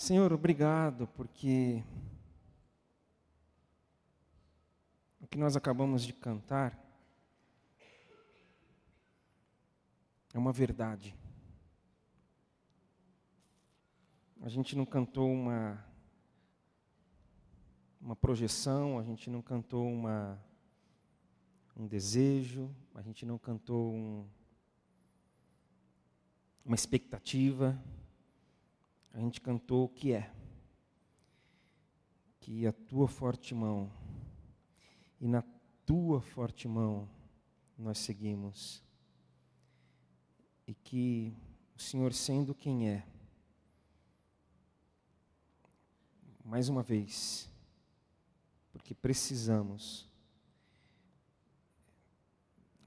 Senhor, obrigado, porque o que nós acabamos de cantar é uma verdade. A gente não cantou uma uma projeção, a gente não cantou uma um desejo, a gente não cantou um, uma expectativa, a gente cantou o que é. Que a tua forte mão, e na tua forte mão nós seguimos. E que o Senhor, sendo quem é, mais uma vez, porque precisamos,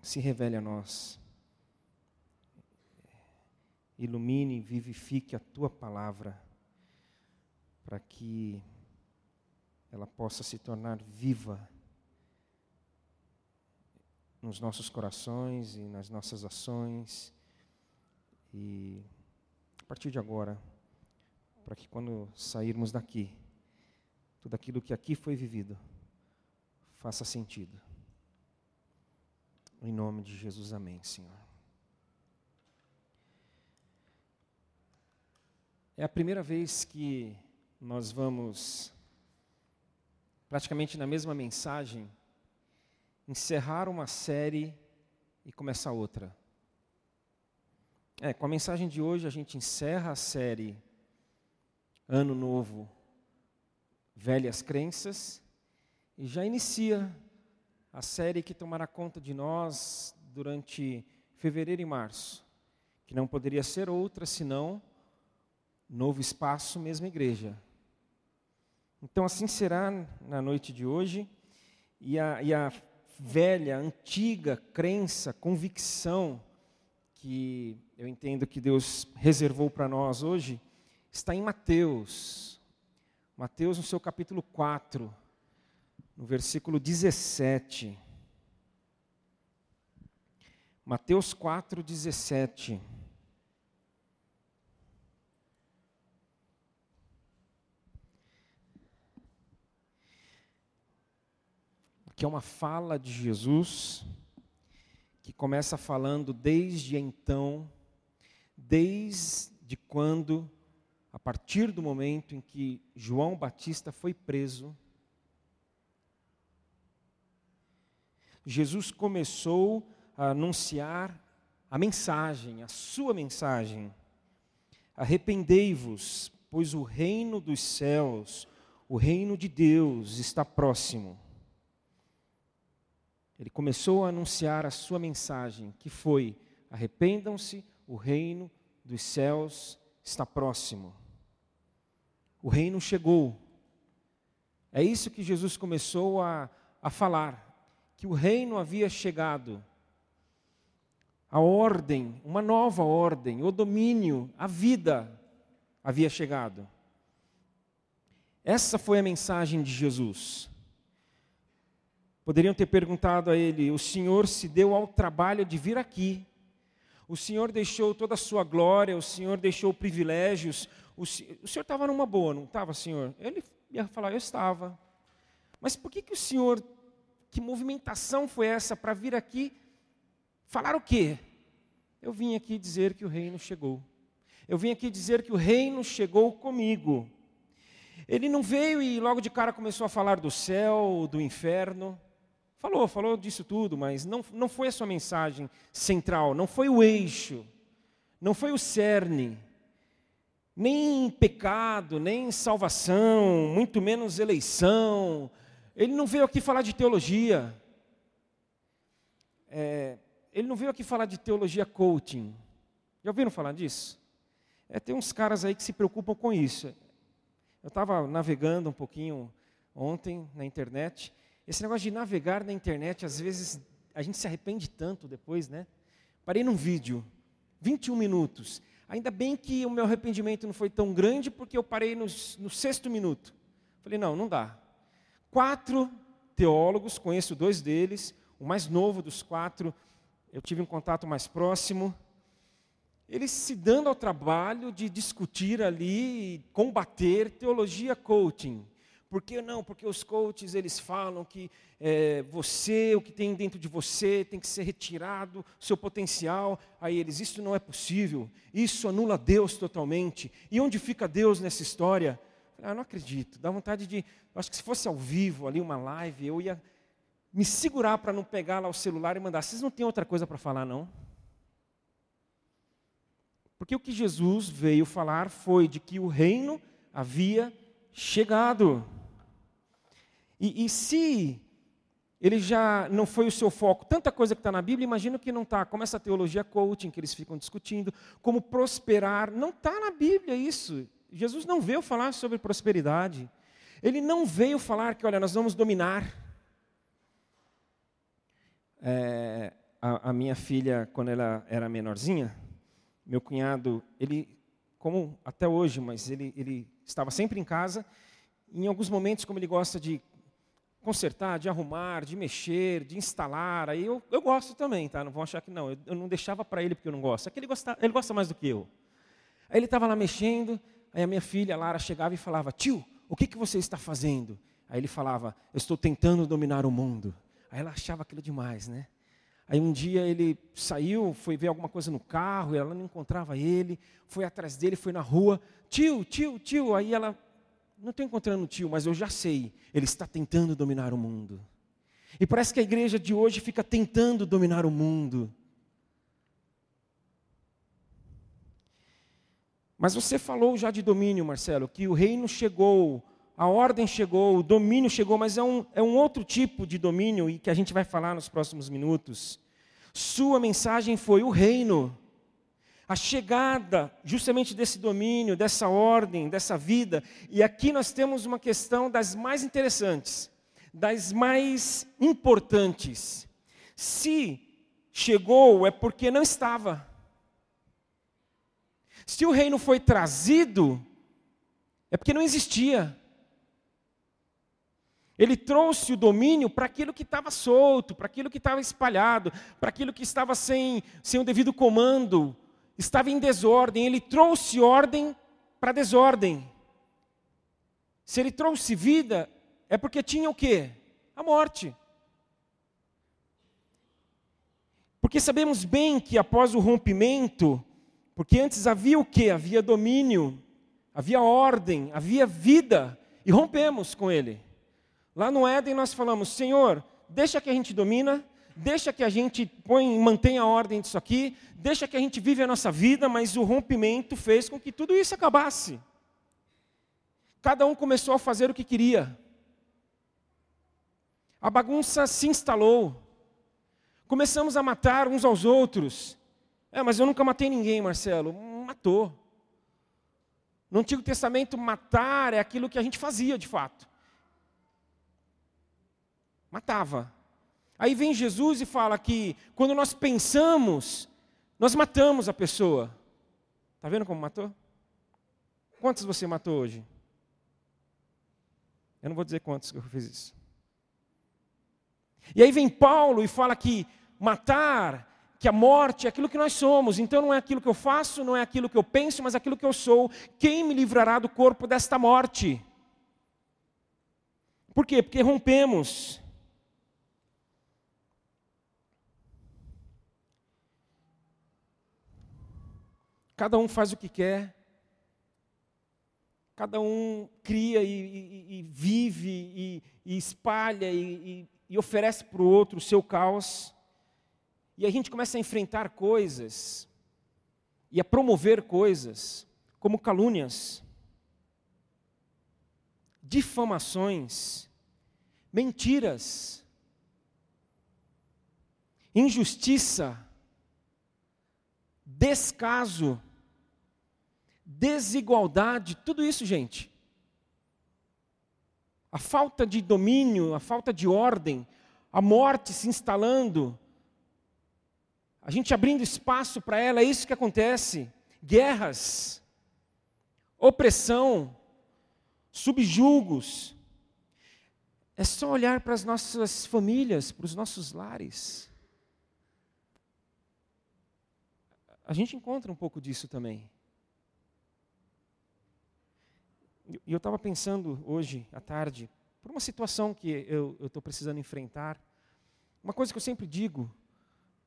se revele a nós ilumine e vivifique a tua palavra, para que ela possa se tornar viva nos nossos corações e nas nossas ações. E a partir de agora, para que quando sairmos daqui, tudo aquilo que aqui foi vivido faça sentido. Em nome de Jesus, amém, Senhor. É a primeira vez que nós vamos, praticamente na mesma mensagem, encerrar uma série e começar outra. É, com a mensagem de hoje a gente encerra a série Ano Novo, Velhas Crenças, e já inicia a série que tomará conta de nós durante fevereiro e março, que não poderia ser outra senão Novo espaço, mesma igreja. Então, assim será na noite de hoje. E a, e a velha, antiga crença, convicção que eu entendo que Deus reservou para nós hoje, está em Mateus. Mateus, no seu capítulo 4, no versículo 17. Mateus 4, 17. Que é uma fala de Jesus, que começa falando desde então, desde quando, a partir do momento em que João Batista foi preso, Jesus começou a anunciar a mensagem, a sua mensagem. Arrependei-vos, pois o reino dos céus, o reino de Deus está próximo. Ele começou a anunciar a sua mensagem, que foi: arrependam-se, o reino dos céus está próximo. O reino chegou. É isso que Jesus começou a, a falar: que o reino havia chegado. A ordem, uma nova ordem, o domínio, a vida havia chegado. Essa foi a mensagem de Jesus. Poderiam ter perguntado a ele: o Senhor se deu ao trabalho de vir aqui, o Senhor deixou toda a sua glória, o Senhor deixou privilégios, o, o Senhor estava numa boa, não estava, Senhor? Ele ia falar: eu estava. Mas por que, que o Senhor, que movimentação foi essa para vir aqui falar o quê? Eu vim aqui dizer que o reino chegou. Eu vim aqui dizer que o reino chegou comigo. Ele não veio e logo de cara começou a falar do céu, do inferno. Falou, falou disso tudo, mas não, não foi a sua mensagem central, não foi o eixo, não foi o cerne, nem pecado, nem salvação, muito menos eleição. Ele não veio aqui falar de teologia. É, ele não veio aqui falar de teologia coaching. Já ouviram falar disso? É, tem uns caras aí que se preocupam com isso. Eu estava navegando um pouquinho ontem na internet esse negócio de navegar na internet, às vezes a gente se arrepende tanto depois, né? Parei num vídeo, 21 minutos. Ainda bem que o meu arrependimento não foi tão grande, porque eu parei no, no sexto minuto. Falei, não, não dá. Quatro teólogos, conheço dois deles, o mais novo dos quatro, eu tive um contato mais próximo. eles se dando ao trabalho de discutir ali, combater teologia coaching. Por que não? Porque os coaches eles falam que é, você, o que tem dentro de você, tem que ser retirado, seu potencial. Aí eles, isso não é possível, isso anula Deus totalmente. E onde fica Deus nessa história? Ah, não acredito, dá vontade de. Acho que se fosse ao vivo, ali uma live, eu ia me segurar para não pegar lá o celular e mandar. Vocês não têm outra coisa para falar, não? Porque o que Jesus veio falar foi de que o reino havia chegado. E, e se ele já não foi o seu foco, tanta coisa que está na Bíblia, imagino que não está, como essa teologia coaching que eles ficam discutindo, como prosperar, não está na Bíblia isso. Jesus não veio falar sobre prosperidade. Ele não veio falar que, olha, nós vamos dominar. É, a, a minha filha, quando ela era menorzinha, meu cunhado, ele, como até hoje, mas ele, ele estava sempre em casa, em alguns momentos, como ele gosta de consertar, de arrumar, de mexer, de instalar. Aí eu, eu gosto também, tá? Não vão achar que não. Eu, eu não deixava para ele porque eu não gosto. É que ele gosta, ele gosta mais do que eu. Aí ele estava lá mexendo, aí a minha filha, Lara, chegava e falava: Tio, o que, que você está fazendo? Aí ele falava: Eu estou tentando dominar o mundo. Aí ela achava aquilo demais, né? Aí um dia ele saiu, foi ver alguma coisa no carro, ela não encontrava ele, foi atrás dele, foi na rua, tio, tio, tio. Aí ela não estou encontrando o tio, mas eu já sei, ele está tentando dominar o mundo. E parece que a igreja de hoje fica tentando dominar o mundo. Mas você falou já de domínio, Marcelo, que o reino chegou, a ordem chegou, o domínio chegou, mas é um, é um outro tipo de domínio e que a gente vai falar nos próximos minutos. Sua mensagem foi o reino a chegada justamente desse domínio, dessa ordem, dessa vida. E aqui nós temos uma questão das mais interessantes, das mais importantes. Se chegou, é porque não estava. Se o reino foi trazido, é porque não existia. Ele trouxe o domínio para aquilo que estava solto, para aquilo que estava espalhado, para aquilo que estava sem, sem o devido comando, estava em desordem, ele trouxe ordem para desordem. Se ele trouxe vida, é porque tinha o quê? A morte. Porque sabemos bem que após o rompimento, porque antes havia o quê? Havia domínio, havia ordem, havia vida, e rompemos com ele. Lá no Éden nós falamos, Senhor, deixa que a gente domina, deixa que a gente põe, mantenha a ordem disso aqui, deixa que a gente vive a nossa vida, mas o rompimento fez com que tudo isso acabasse. Cada um começou a fazer o que queria. A bagunça se instalou. Começamos a matar uns aos outros. É, mas eu nunca matei ninguém, Marcelo. Matou. No Antigo Testamento, matar é aquilo que a gente fazia de fato. Matava. Aí vem Jesus e fala que quando nós pensamos, nós matamos a pessoa. Está vendo como matou? Quantos você matou hoje? Eu não vou dizer quantos que eu fiz isso. E aí vem Paulo e fala que matar, que a morte é aquilo que nós somos. Então não é aquilo que eu faço, não é aquilo que eu penso, mas aquilo que eu sou. Quem me livrará do corpo desta morte? Por quê? Porque rompemos. Cada um faz o que quer. Cada um cria e, e, e vive e, e espalha e, oferece para o outro o seu caos. E a gente começa a enfrentar coisas e a promover coisas como calúnias, difamações, mentiras, injustiça, descaso, desigualdade, tudo isso, gente. A falta de domínio, a falta de ordem, a morte se instalando, a gente abrindo espaço para ela, é isso que acontece. Guerras, opressão, subjugos. É só olhar para as nossas famílias, para os nossos lares. a gente encontra um pouco disso também. E eu estava pensando hoje à tarde, por uma situação que eu estou precisando enfrentar. Uma coisa que eu sempre digo: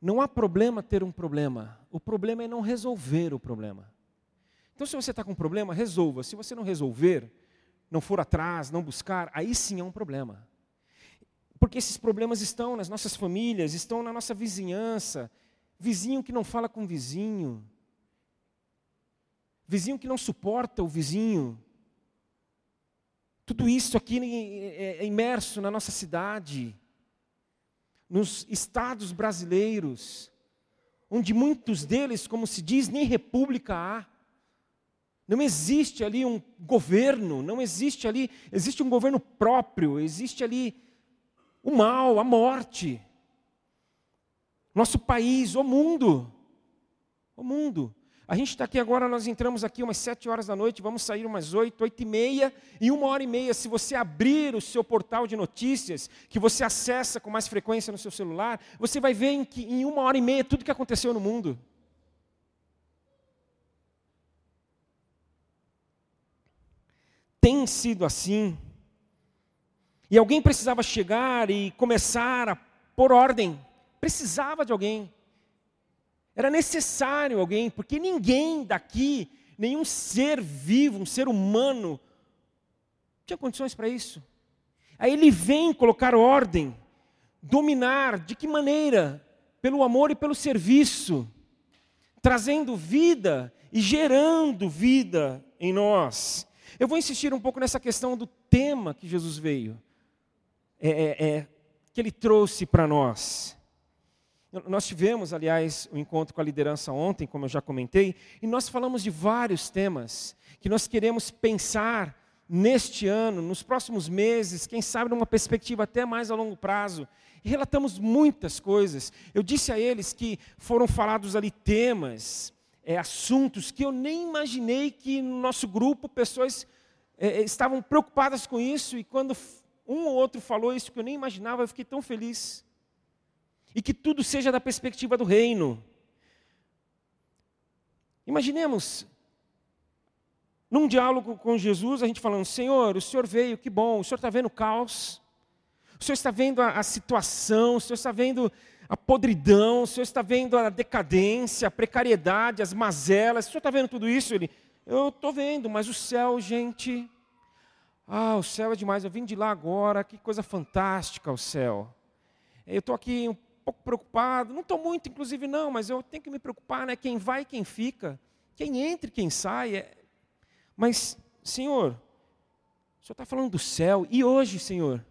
não há problema ter um problema, o problema é não resolver o problema. Então, se você está com um problema, resolva. Se você não resolver, não for atrás, não buscar, aí sim é um problema. Porque esses problemas estão nas nossas famílias, estão na nossa vizinhança. Vizinho que não fala com vizinho. Vizinho que não suporta o vizinho. Tudo isso aqui é, é imerso na nossa cidade, nos estados brasileiros, onde muitos deles, como se diz, nem república há. Não existe ali um governo, não existe ali, existe um governo próprio, existe ali o mal, a morte. Nosso país, o mundo, o mundo a gente está aqui agora, nós entramos aqui umas sete horas da noite, vamos sair umas oito, oito e meia, e uma hora e meia, se você abrir o seu portal de notícias, que você acessa com mais frequência no seu celular, você vai ver em, que, em uma hora e meia tudo que aconteceu no mundo. Tem sido assim. E alguém precisava chegar e começar a pôr ordem. Precisava de alguém. Era necessário alguém, porque ninguém daqui, nenhum ser vivo, um ser humano, tinha condições para isso. Aí ele vem colocar ordem, dominar, de que maneira? Pelo amor e pelo serviço, trazendo vida e gerando vida em nós. Eu vou insistir um pouco nessa questão do tema que Jesus veio, é, é, é que ele trouxe para nós. Nós tivemos, aliás, o um encontro com a liderança ontem, como eu já comentei, e nós falamos de vários temas que nós queremos pensar neste ano, nos próximos meses, quem sabe numa perspectiva até mais a longo prazo. E relatamos muitas coisas. Eu disse a eles que foram falados ali temas, é, assuntos que eu nem imaginei que no nosso grupo pessoas é, estavam preocupadas com isso, e quando um ou outro falou isso que eu nem imaginava, eu fiquei tão feliz e que tudo seja da perspectiva do reino. Imaginemos, num diálogo com Jesus, a gente falando: Senhor, o Senhor veio, que bom, o Senhor está vendo o caos, o Senhor está vendo a, a situação, o Senhor está vendo a podridão, o Senhor está vendo a decadência, a precariedade, as mazelas, o Senhor está vendo tudo isso? Ele, eu estou vendo, mas o céu, gente, ah, o céu é demais, eu vim de lá agora, que coisa fantástica o céu. Eu estou aqui pouco preocupado, não estou muito, inclusive, não, mas eu tenho que me preocupar, né? Quem vai quem fica, quem entra quem sai. É... Mas, Senhor, o Senhor está falando do céu, e hoje, Senhor,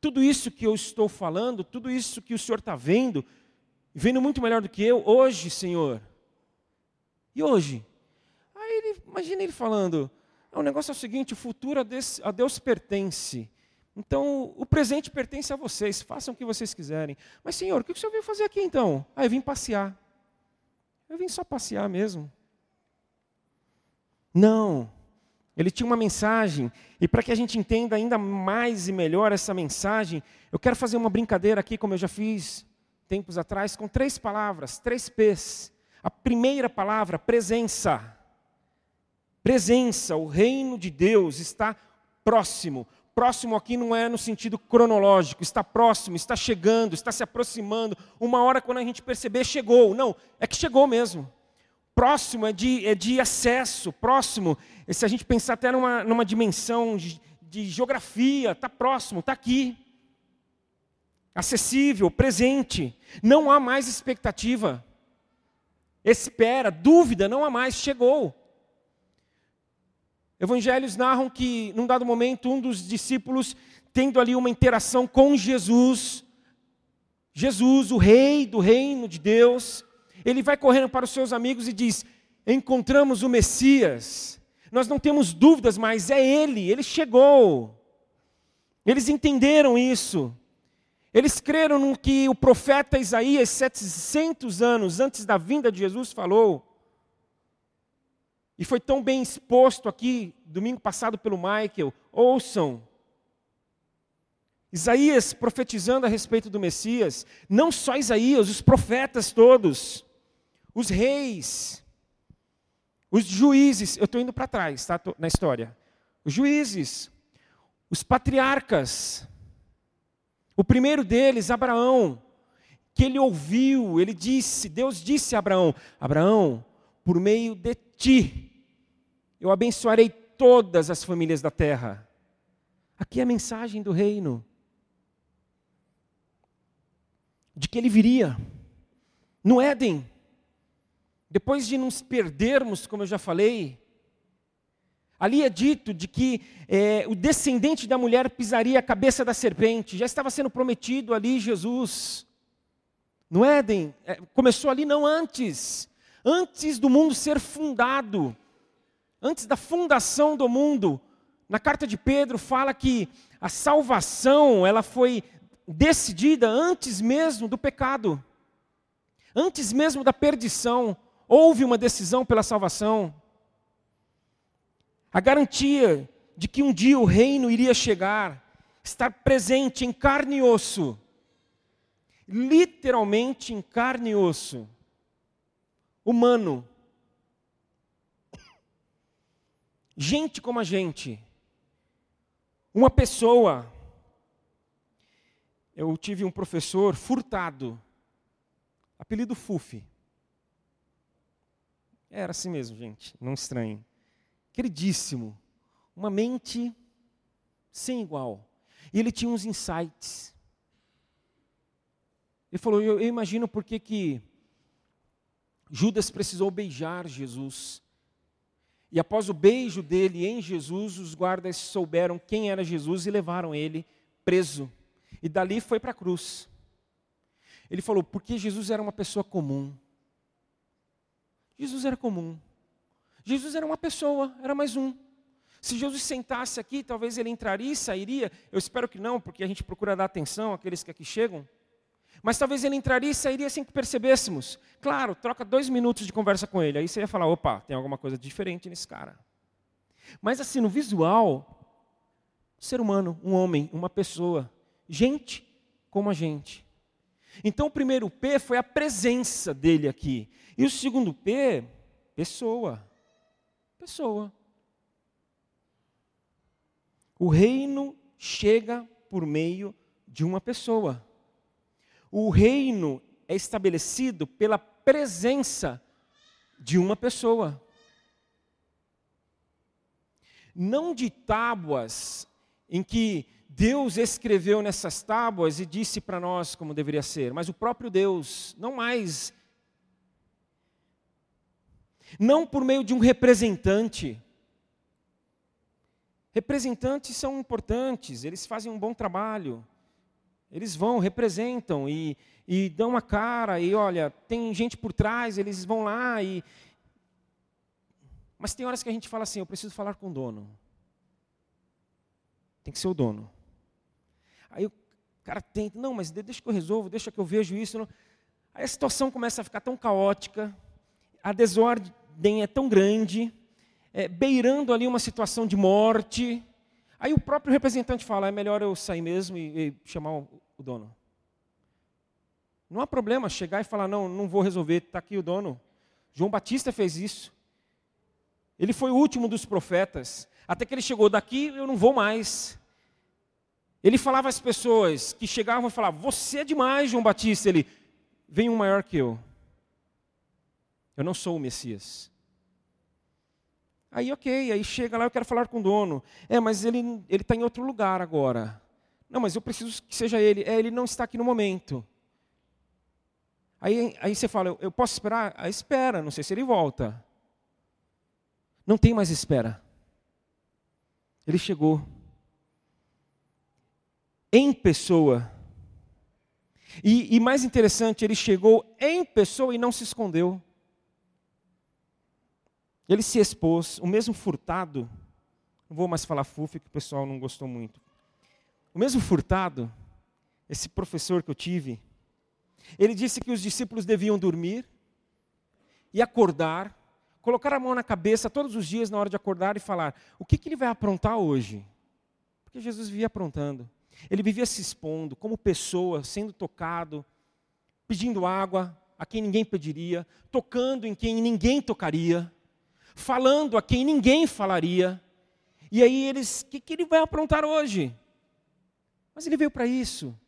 tudo isso que eu estou falando, tudo isso que o Senhor está vendo, vendo muito melhor do que eu, hoje, Senhor. E hoje? Aí ele, imagina ele falando, o negócio é o seguinte, o futuro a Deus, a Deus pertence. Então, o presente pertence a vocês, façam o que vocês quiserem. Mas, Senhor, o que o Senhor veio fazer aqui então? Ah, eu vim passear. Eu vim só passear mesmo. Não. Ele tinha uma mensagem, e para que a gente entenda ainda mais e melhor essa mensagem, eu quero fazer uma brincadeira aqui, como eu já fiz tempos atrás, com três palavras, três P's. A primeira palavra, presença. Presença, o reino de Deus está próximo. Próximo aqui não é no sentido cronológico, está próximo, está chegando, está se aproximando. Uma hora, quando a gente perceber, chegou. Não, é que chegou mesmo. Próximo é de, é de acesso, próximo, se a gente pensar até numa, numa dimensão de, de geografia, está próximo, está aqui. Acessível, presente. Não há mais expectativa. Espera, dúvida, não há mais, chegou. Evangelhos narram que, num dado momento, um dos discípulos, tendo ali uma interação com Jesus, Jesus, o rei do reino de Deus, ele vai correndo para os seus amigos e diz: Encontramos o Messias. Nós não temos dúvidas mais, é ele, ele chegou. Eles entenderam isso. Eles creram no que o profeta Isaías, 700 anos antes da vinda de Jesus, falou. E foi tão bem exposto aqui, domingo passado, pelo Michael. Ouçam. Isaías profetizando a respeito do Messias. Não só Isaías, os profetas todos. os reis, os juízes, eu estou indo para trás, tá, na história. Os juízes, os patriarcas. O primeiro deles, Abraão, que ele ouviu, ele disse, Deus disse a Abraão: Abraão, por meio de ti, eu abençoarei todas as famílias da terra. Aqui é a mensagem do reino. De que ele viria. No Éden. Depois de nos perdermos, como eu já falei, ali é dito de que é, o descendente da mulher pisaria a cabeça da serpente. Já estava sendo prometido ali Jesus. No Éden, é, começou ali não antes. Antes do mundo ser fundado. Antes da fundação do mundo, na carta de Pedro fala que a salvação, ela foi decidida antes mesmo do pecado. Antes mesmo da perdição, houve uma decisão pela salvação. A garantia de que um dia o reino iria chegar, estar presente em carne e osso, literalmente em carne e osso, humano, gente como a gente, uma pessoa. Eu tive um professor furtado, apelido Fufi. Era assim mesmo, gente, não estranhe. Queridíssimo, uma mente sem igual. E ele tinha uns insights. Ele falou: Eu, eu imagino por que, que Judas precisou beijar Jesus. E após o beijo dele em Jesus, os guardas souberam quem era Jesus e levaram ele preso. E dali foi para a cruz. Ele falou: porque Jesus era uma pessoa comum. Jesus era comum. Jesus era uma pessoa, era mais um. Se Jesus sentasse aqui, talvez ele entraria e sairia. Eu espero que não, porque a gente procura dar atenção àqueles que aqui chegam. Mas talvez ele entraria e sairia sem que percebêssemos. Claro, troca dois minutos de conversa com ele. Aí você ia falar: opa, tem alguma coisa diferente nesse cara. Mas assim, no visual, ser humano, um homem, uma pessoa, gente como a gente. Então o primeiro P foi a presença dele aqui. E o segundo P, pessoa. Pessoa. O reino chega por meio de uma pessoa. O reino é estabelecido pela presença de uma pessoa. Não de tábuas em que Deus escreveu nessas tábuas e disse para nós como deveria ser, mas o próprio Deus, não mais. Não por meio de um representante. Representantes são importantes, eles fazem um bom trabalho. Eles vão, representam e, e dão uma cara, e olha, tem gente por trás, eles vão lá e. Mas tem horas que a gente fala assim: eu preciso falar com o dono. Tem que ser o dono. Aí o cara tenta, não, mas deixa que eu resolvo, deixa que eu vejo isso. Não. Aí a situação começa a ficar tão caótica, a desordem é tão grande, é, beirando ali uma situação de morte. Aí o próprio representante fala: é melhor eu sair mesmo e, e chamar o, o dono. Não há problema chegar e falar, não, não vou resolver, está aqui o dono. João Batista fez isso. Ele foi o último dos profetas. Até que ele chegou daqui, eu não vou mais. Ele falava às pessoas que chegavam e falavam, você é demais, João Batista. Ele, vem um maior que eu. Eu não sou o Messias. Aí, ok, aí chega lá, eu quero falar com o dono. É, mas ele está em outro lugar agora. Não, mas eu preciso que seja ele. É, ele não está aqui no momento. Aí, aí você fala, eu posso esperar? Ah, espera, não sei se ele volta. Não tem mais espera. Ele chegou. Em pessoa. E, e mais interessante, ele chegou em pessoa e não se escondeu. Ele se expôs, o mesmo furtado, não vou mais falar fuf, que o pessoal não gostou muito. O mesmo furtado, esse professor que eu tive, ele disse que os discípulos deviam dormir e acordar, colocar a mão na cabeça todos os dias na hora de acordar e falar: o que, que ele vai aprontar hoje? Porque Jesus vivia aprontando. Ele vivia se expondo como pessoa, sendo tocado, pedindo água. a quem ninguém pediria, tocando em quem ninguém tocaria, falando a quem ninguém falaria. E aí eles, o que, que ele vai aprontar hoje? Mas ele veio para isso,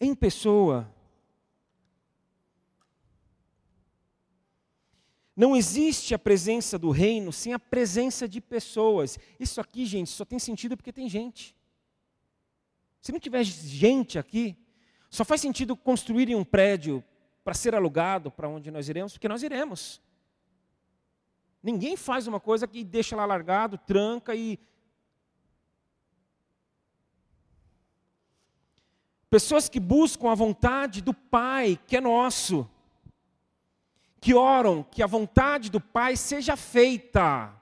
em pessoa. Não existe a presença do reino sem a presença de pessoas. Isso aqui, gente, só tem sentido porque tem gente. Se não tiver gente aqui, só faz sentido construir um prédio para ser alugado para onde nós iremos, porque nós iremos. Ninguém faz uma coisa que deixa lá largado, tranca e. Pessoas que buscam a vontade do Pai, que é nosso que oram que a vontade do Pai seja feita,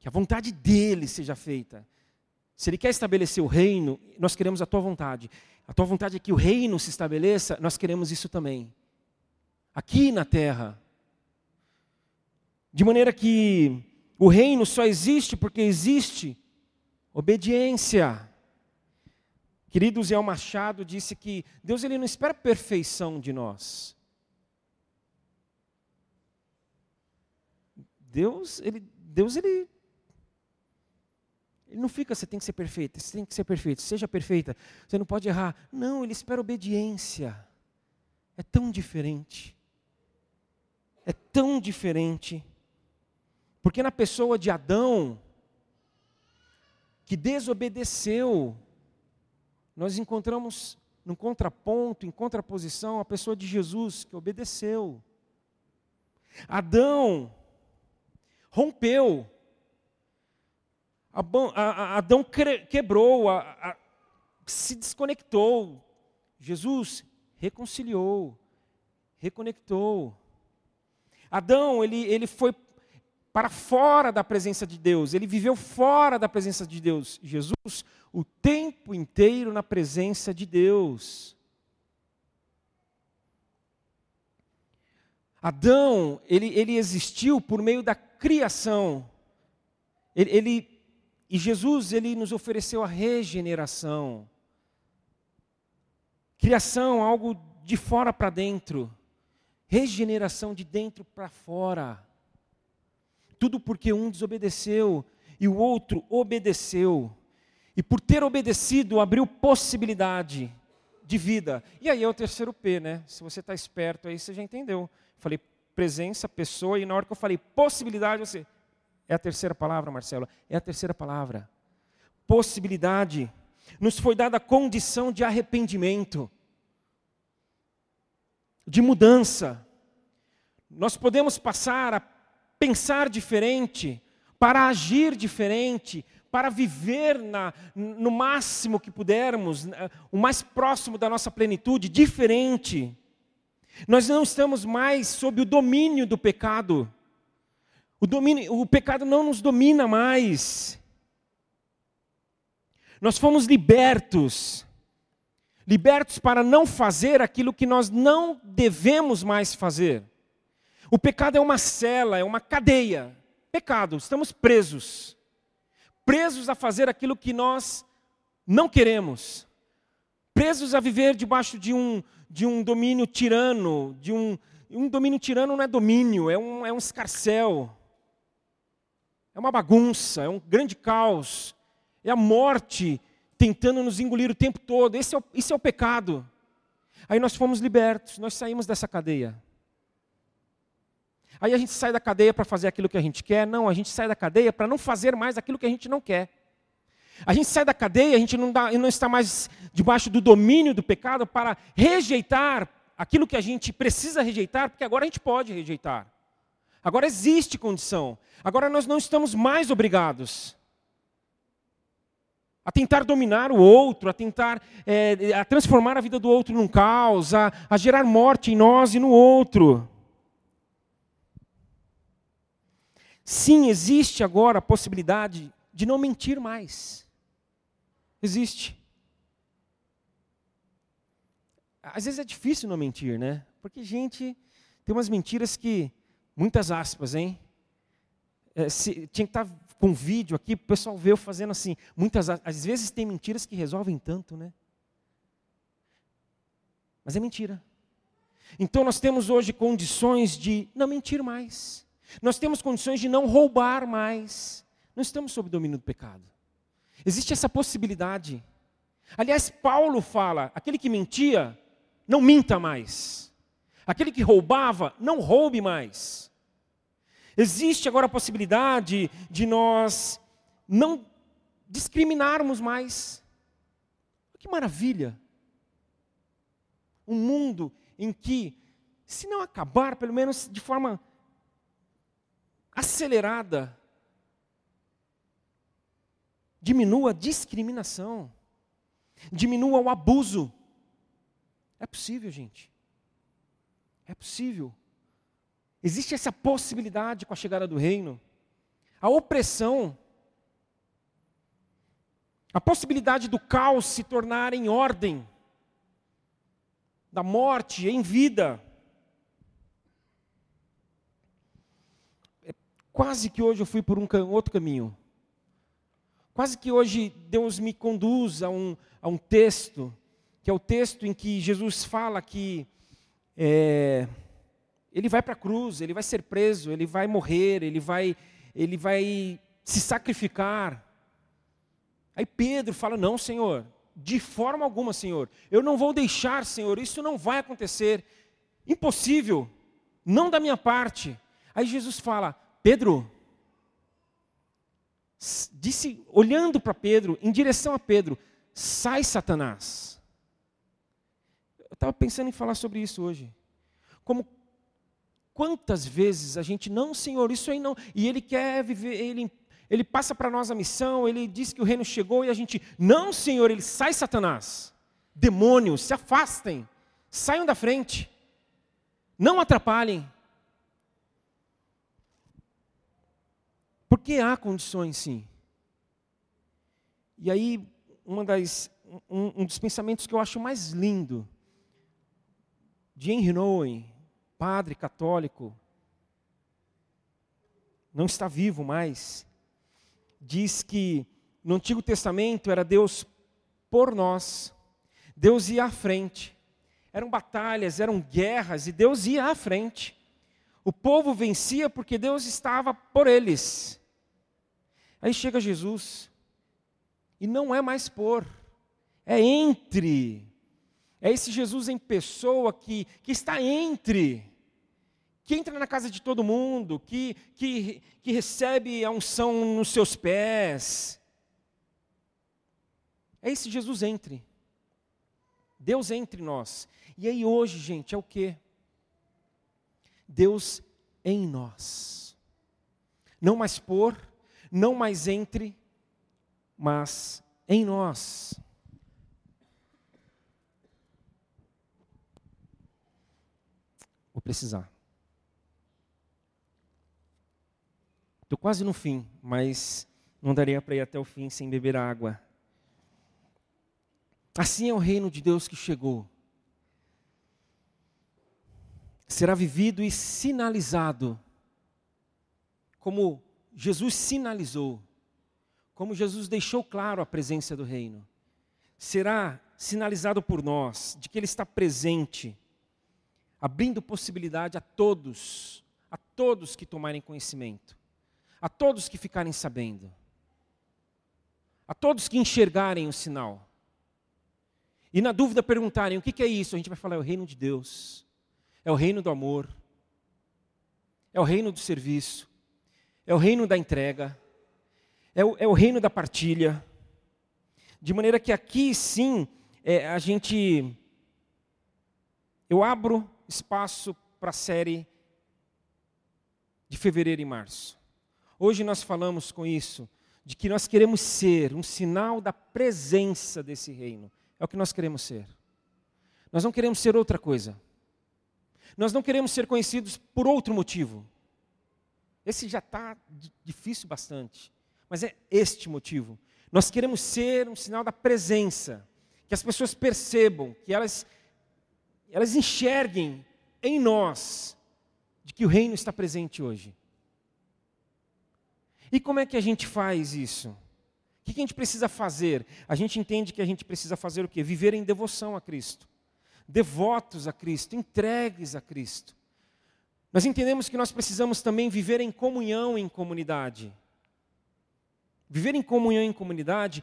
que a vontade dele seja feita. Se ele quer estabelecer o reino, nós queremos a tua vontade. A tua vontade é que o reino se estabeleça, nós queremos isso também. Aqui na terra. De maneira que o reino só existe porque existe obediência. Querido Zé Machado disse que Deus ele não espera perfeição de nós. Deus, ele, Deus, ele, ele não fica, você tem que ser perfeita, você tem que ser perfeito, seja perfeita, você não pode errar. Não, ele espera obediência. É tão diferente. É tão diferente. Porque na pessoa de Adão, que desobedeceu, nós encontramos no contraponto, em contraposição, a pessoa de Jesus, que obedeceu. Adão, rompeu. Adão quebrou, se desconectou. Jesus reconciliou, reconectou. Adão, ele, ele foi para fora da presença de Deus, ele viveu fora da presença de Deus. Jesus, o tempo inteiro na presença de Deus. Adão, ele, ele existiu por meio da criação. Ele, ele, e Jesus, ele nos ofereceu a regeneração. Criação, algo de fora para dentro. Regeneração de dentro para fora. Tudo porque um desobedeceu e o outro obedeceu. E por ter obedecido, abriu possibilidade de vida. E aí é o terceiro P, né? Se você está esperto aí, você já entendeu. Falei presença, pessoa, e na hora que eu falei possibilidade, você. É a terceira palavra, Marcelo? É a terceira palavra. Possibilidade. Nos foi dada a condição de arrependimento, de mudança. Nós podemos passar a pensar diferente, para agir diferente, para viver na, no máximo que pudermos, o mais próximo da nossa plenitude, diferente. Nós não estamos mais sob o domínio do pecado. O, domínio, o pecado não nos domina mais. Nós fomos libertos. Libertos para não fazer aquilo que nós não devemos mais fazer. O pecado é uma cela, é uma cadeia. Pecado, estamos presos. Presos a fazer aquilo que nós não queremos. Presos a viver debaixo de um, de um domínio tirano, de um, um domínio tirano não é domínio, é um, é um escarcel, é uma bagunça, é um grande caos, é a morte tentando nos engolir o tempo todo. Esse é o, esse é o pecado. Aí nós fomos libertos, nós saímos dessa cadeia. Aí a gente sai da cadeia para fazer aquilo que a gente quer? Não, a gente sai da cadeia para não fazer mais aquilo que a gente não quer. A gente sai da cadeia, a gente não, dá, não está mais debaixo do domínio do pecado para rejeitar aquilo que a gente precisa rejeitar, porque agora a gente pode rejeitar. Agora existe condição. Agora nós não estamos mais obrigados a tentar dominar o outro, a tentar é, a transformar a vida do outro num caos, a, a gerar morte em nós e no outro. Sim, existe agora a possibilidade de não mentir mais. Existe. Às vezes é difícil não mentir, né? Porque, gente, tem umas mentiras que, muitas aspas, hein? É, se, tinha que estar tá com vídeo aqui, o pessoal vê eu fazendo assim. Muitas, às vezes tem mentiras que resolvem tanto, né? Mas é mentira. Então nós temos hoje condições de não mentir mais. Nós temos condições de não roubar mais. Não estamos sob domínio do pecado. Existe essa possibilidade. Aliás, Paulo fala: aquele que mentia, não minta mais. Aquele que roubava, não roube mais. Existe agora a possibilidade de nós não discriminarmos mais. Que maravilha! Um mundo em que, se não acabar, pelo menos de forma acelerada, diminua a discriminação, diminua o abuso. É possível, gente. É possível. Existe essa possibilidade com a chegada do reino. A opressão, a possibilidade do caos se tornar em ordem, da morte em vida. Quase que hoje eu fui por um outro caminho. Quase que hoje Deus me conduz a um, a um texto, que é o texto em que Jesus fala que é, ele vai para a cruz, ele vai ser preso, ele vai morrer, ele vai, ele vai se sacrificar. Aí Pedro fala: Não, Senhor, de forma alguma, Senhor. Eu não vou deixar, Senhor, isso não vai acontecer. Impossível. Não da minha parte. Aí Jesus fala: Pedro, disse, olhando para Pedro, em direção a Pedro: sai, Satanás. Eu estava pensando em falar sobre isso hoje. Como quantas vezes a gente, não, Senhor, isso aí não. E Ele quer viver, Ele ele passa para nós a missão, ele diz que o reino chegou e a gente, não, Senhor, ele sai Satanás. Demônios, se afastem, saiam da frente, não atrapalhem. Porque há condições, sim. E aí, uma das, um, um dos pensamentos que eu acho mais lindo, de Henry Nouwen, padre católico, não está vivo mais, diz que no Antigo Testamento era Deus por nós, Deus ia à frente. Eram batalhas, eram guerras e Deus ia à frente. O povo vencia porque Deus estava por eles. Aí chega Jesus, e não é mais por, é entre. É esse Jesus em pessoa que, que está entre que entra na casa de todo mundo, que, que, que recebe a unção nos seus pés. É esse Jesus entre. Deus entre nós. E aí hoje, gente, é o que? Deus em nós. Não mais por, não mais entre, mas em nós. Vou precisar. Estou quase no fim, mas não daria para ir até o fim sem beber água. Assim é o reino de Deus que chegou. Será vivido e sinalizado, como Jesus sinalizou, como Jesus deixou claro a presença do reino. Será sinalizado por nós de que Ele está presente, abrindo possibilidade a todos, a todos que tomarem conhecimento a todos que ficarem sabendo, a todos que enxergarem o sinal. E na dúvida perguntarem: o que, é isso? A gente vai falar: é o reino de Deus, é o reino do amor, é o reino do serviço, é o reino da entrega, é o, é o reino da partilha. De maneira que aqui sim, é, a gente. Eu abro espaço para a série de fevereiro e março. Hoje nós falamos com isso, de que nós queremos ser um sinal da presença desse reino. É o que nós queremos ser. Nós não queremos ser outra coisa. Nós não queremos ser conhecidos por outro motivo. Esse já está difícil bastante. Mas é este motivo. Nós queremos ser um sinal da presença. Que as pessoas percebam, que elas, elas enxerguem em nós de que o reino está presente hoje. E como é que a gente faz isso? O que a gente precisa fazer? A gente entende que a gente precisa fazer o quê? Viver em devoção a Cristo. Devotos a Cristo, entregues a Cristo. Nós entendemos que nós precisamos também viver em comunhão em comunidade. Viver em comunhão em comunidade,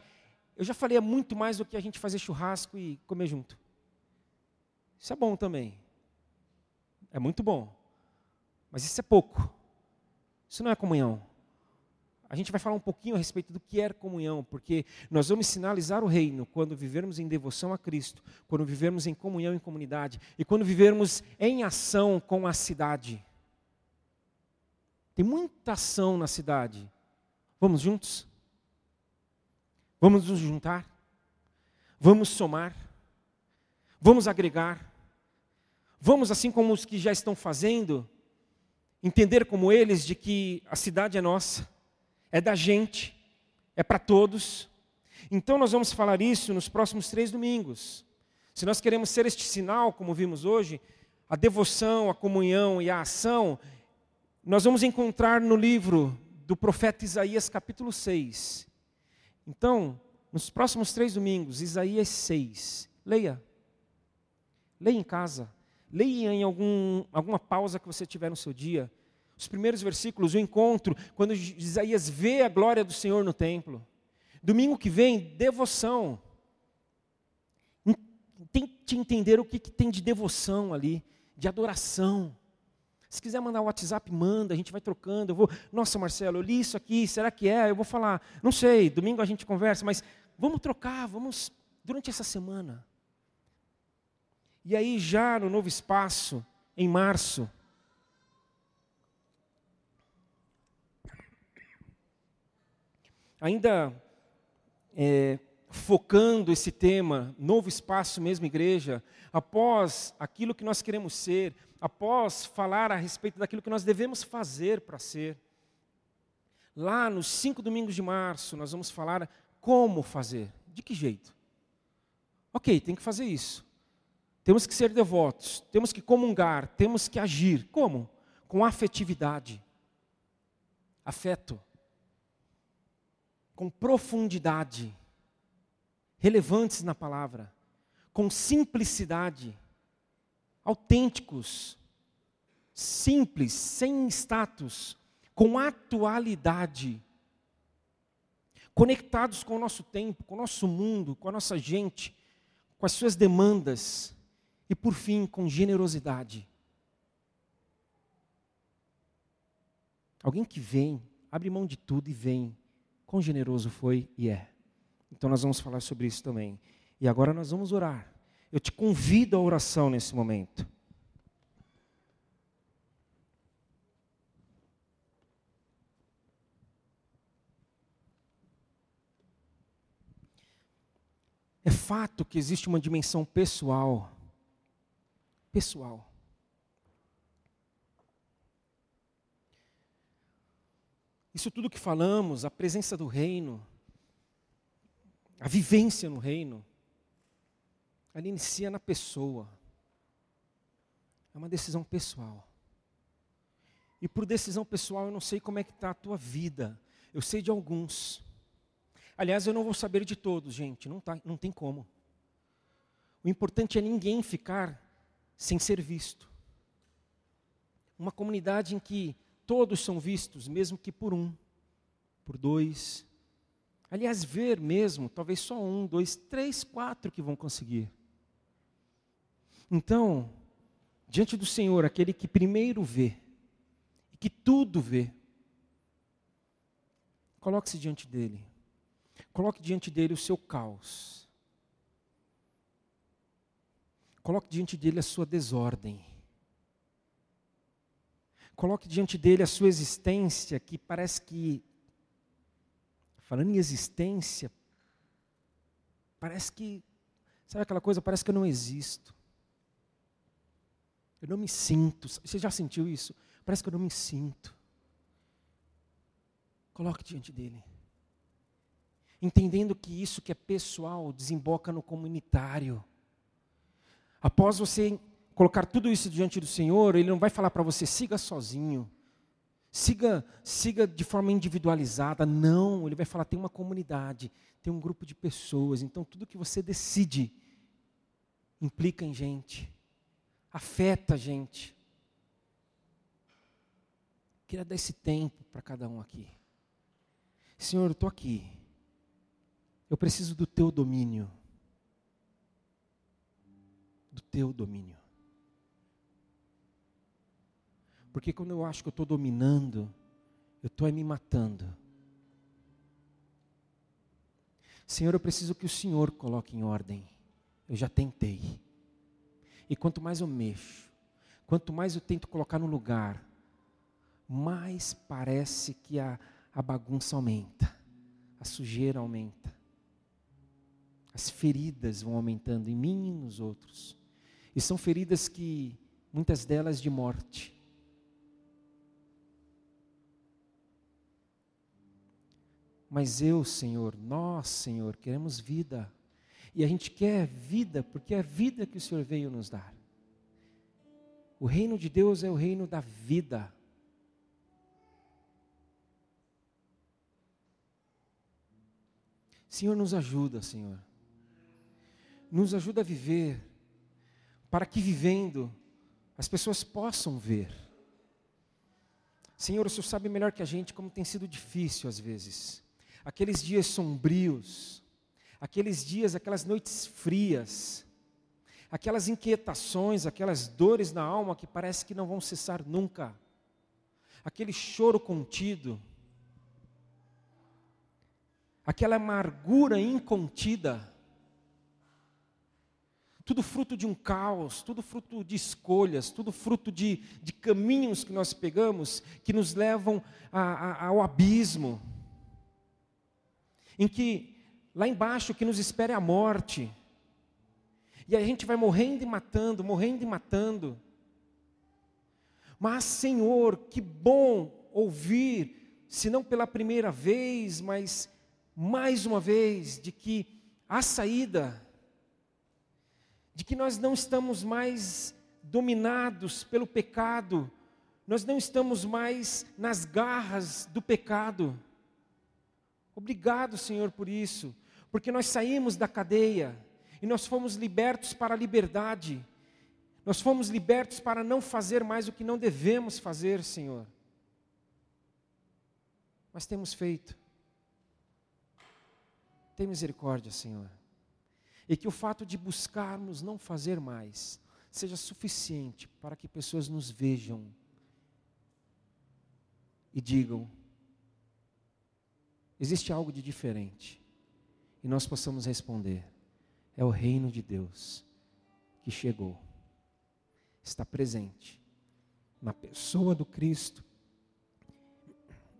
eu já falei, é muito mais do que a gente fazer churrasco e comer junto. Isso é bom também. É muito bom. Mas isso é pouco. Isso não é comunhão. A gente vai falar um pouquinho a respeito do que é comunhão, porque nós vamos sinalizar o reino quando vivermos em devoção a Cristo, quando vivermos em comunhão em comunidade e quando vivermos em ação com a cidade. Tem muita ação na cidade. Vamos juntos? Vamos nos juntar? Vamos somar? Vamos agregar? Vamos, assim como os que já estão fazendo, entender como eles de que a cidade é nossa é da gente, é para todos. Então nós vamos falar isso nos próximos três domingos. Se nós queremos ser este sinal, como vimos hoje, a devoção, a comunhão e a ação, nós vamos encontrar no livro do profeta Isaías, capítulo 6. Então, nos próximos três domingos, Isaías 6. Leia. Leia em casa. Leia em algum, alguma pausa que você tiver no seu dia os primeiros versículos, o encontro, quando Isaías vê a glória do Senhor no templo. Domingo que vem, devoção. Tente entender o que, que tem de devoção ali, de adoração. Se quiser mandar um WhatsApp, manda, a gente vai trocando. Eu vou, nossa, Marcelo, eu li isso aqui, será que é? Eu vou falar, não sei, domingo a gente conversa, mas vamos trocar, vamos, durante essa semana. E aí, já no novo espaço, em março, ainda é, focando esse tema, novo espaço, mesmo igreja, após aquilo que nós queremos ser, após falar a respeito daquilo que nós devemos fazer para ser. Lá nos cinco domingos de março, nós vamos falar como fazer, de que jeito. Ok, tem que fazer isso. Temos que ser devotos, temos que comungar, temos que agir. Como? Com afetividade, afeto com profundidade, relevantes na palavra, com simplicidade, autênticos, simples, sem status, com atualidade, conectados com o nosso tempo, com o nosso mundo, com a nossa gente, com as suas demandas e, por fim, com generosidade. Alguém que vem, abre mão de tudo e vem Quão generoso foi e é. Então nós vamos falar sobre isso também. E agora nós vamos orar. Eu te convido à oração nesse momento. É fato que existe uma dimensão pessoal. Pessoal. Isso tudo que falamos, a presença do reino, a vivência no reino, ela inicia na pessoa. É uma decisão pessoal. E por decisão pessoal, eu não sei como é que está a tua vida. Eu sei de alguns. Aliás, eu não vou saber de todos, gente. Não, tá, não tem como. O importante é ninguém ficar sem ser visto. Uma comunidade em que todos são vistos, mesmo que por um, por dois. Aliás, ver mesmo, talvez só um, dois, três, quatro que vão conseguir. Então, diante do Senhor, aquele que primeiro vê, e que tudo vê, coloque-se diante dele. Coloque diante dele o seu caos. Coloque diante dele a sua desordem. Coloque diante dele a sua existência que parece que, falando em existência, parece que, sabe aquela coisa? Parece que eu não existo. Eu não me sinto. Você já sentiu isso? Parece que eu não me sinto. Coloque diante dele. Entendendo que isso que é pessoal desemboca no comunitário. Após você colocar tudo isso diante do Senhor, Ele não vai falar para você, siga sozinho, siga, siga de forma individualizada. Não, Ele vai falar, tem uma comunidade, tem um grupo de pessoas. Então, tudo que você decide, implica em gente, afeta a gente. Queria dar esse tempo para cada um aqui. Senhor, eu estou aqui. Eu preciso do teu domínio. Do teu domínio. Porque quando eu acho que eu estou dominando, eu estou me matando. Senhor, eu preciso que o Senhor coloque em ordem. Eu já tentei. E quanto mais eu mexo, quanto mais eu tento colocar no lugar, mais parece que a, a bagunça aumenta, a sujeira aumenta, as feridas vão aumentando em mim e nos outros. E são feridas que, muitas delas de morte. Mas eu, Senhor, nós, Senhor, queremos vida. E a gente quer vida porque é a vida que o Senhor veio nos dar. O reino de Deus é o reino da vida. Senhor, nos ajuda, Senhor. Nos ajuda a viver, para que vivendo as pessoas possam ver. Senhor, o Senhor sabe melhor que a gente como tem sido difícil às vezes aqueles dias sombrios, aqueles dias, aquelas noites frias, aquelas inquietações, aquelas dores na alma que parece que não vão cessar nunca, aquele choro contido, aquela amargura incontida, tudo fruto de um caos, tudo fruto de escolhas, tudo fruto de, de caminhos que nós pegamos que nos levam a, a, ao abismo em que lá embaixo o que nos espera é a morte. E a gente vai morrendo e matando, morrendo e matando. Mas, Senhor, que bom ouvir, se não pela primeira vez, mas mais uma vez, de que há saída, de que nós não estamos mais dominados pelo pecado, nós não estamos mais nas garras do pecado. Obrigado, Senhor, por isso, porque nós saímos da cadeia e nós fomos libertos para a liberdade. Nós fomos libertos para não fazer mais o que não devemos fazer, Senhor. Mas temos feito. Tem misericórdia, Senhor. E que o fato de buscarmos não fazer mais seja suficiente para que pessoas nos vejam e digam: existe algo de diferente. E nós possamos responder: é o reino de Deus que chegou, está presente na pessoa do Cristo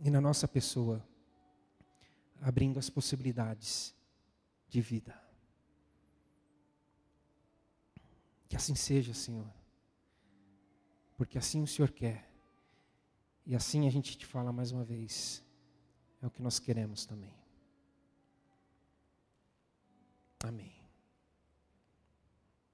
e na nossa pessoa, abrindo as possibilidades de vida. Que assim seja, Senhor, porque assim o Senhor quer, e assim a gente te fala mais uma vez. É o que nós queremos também. Amém.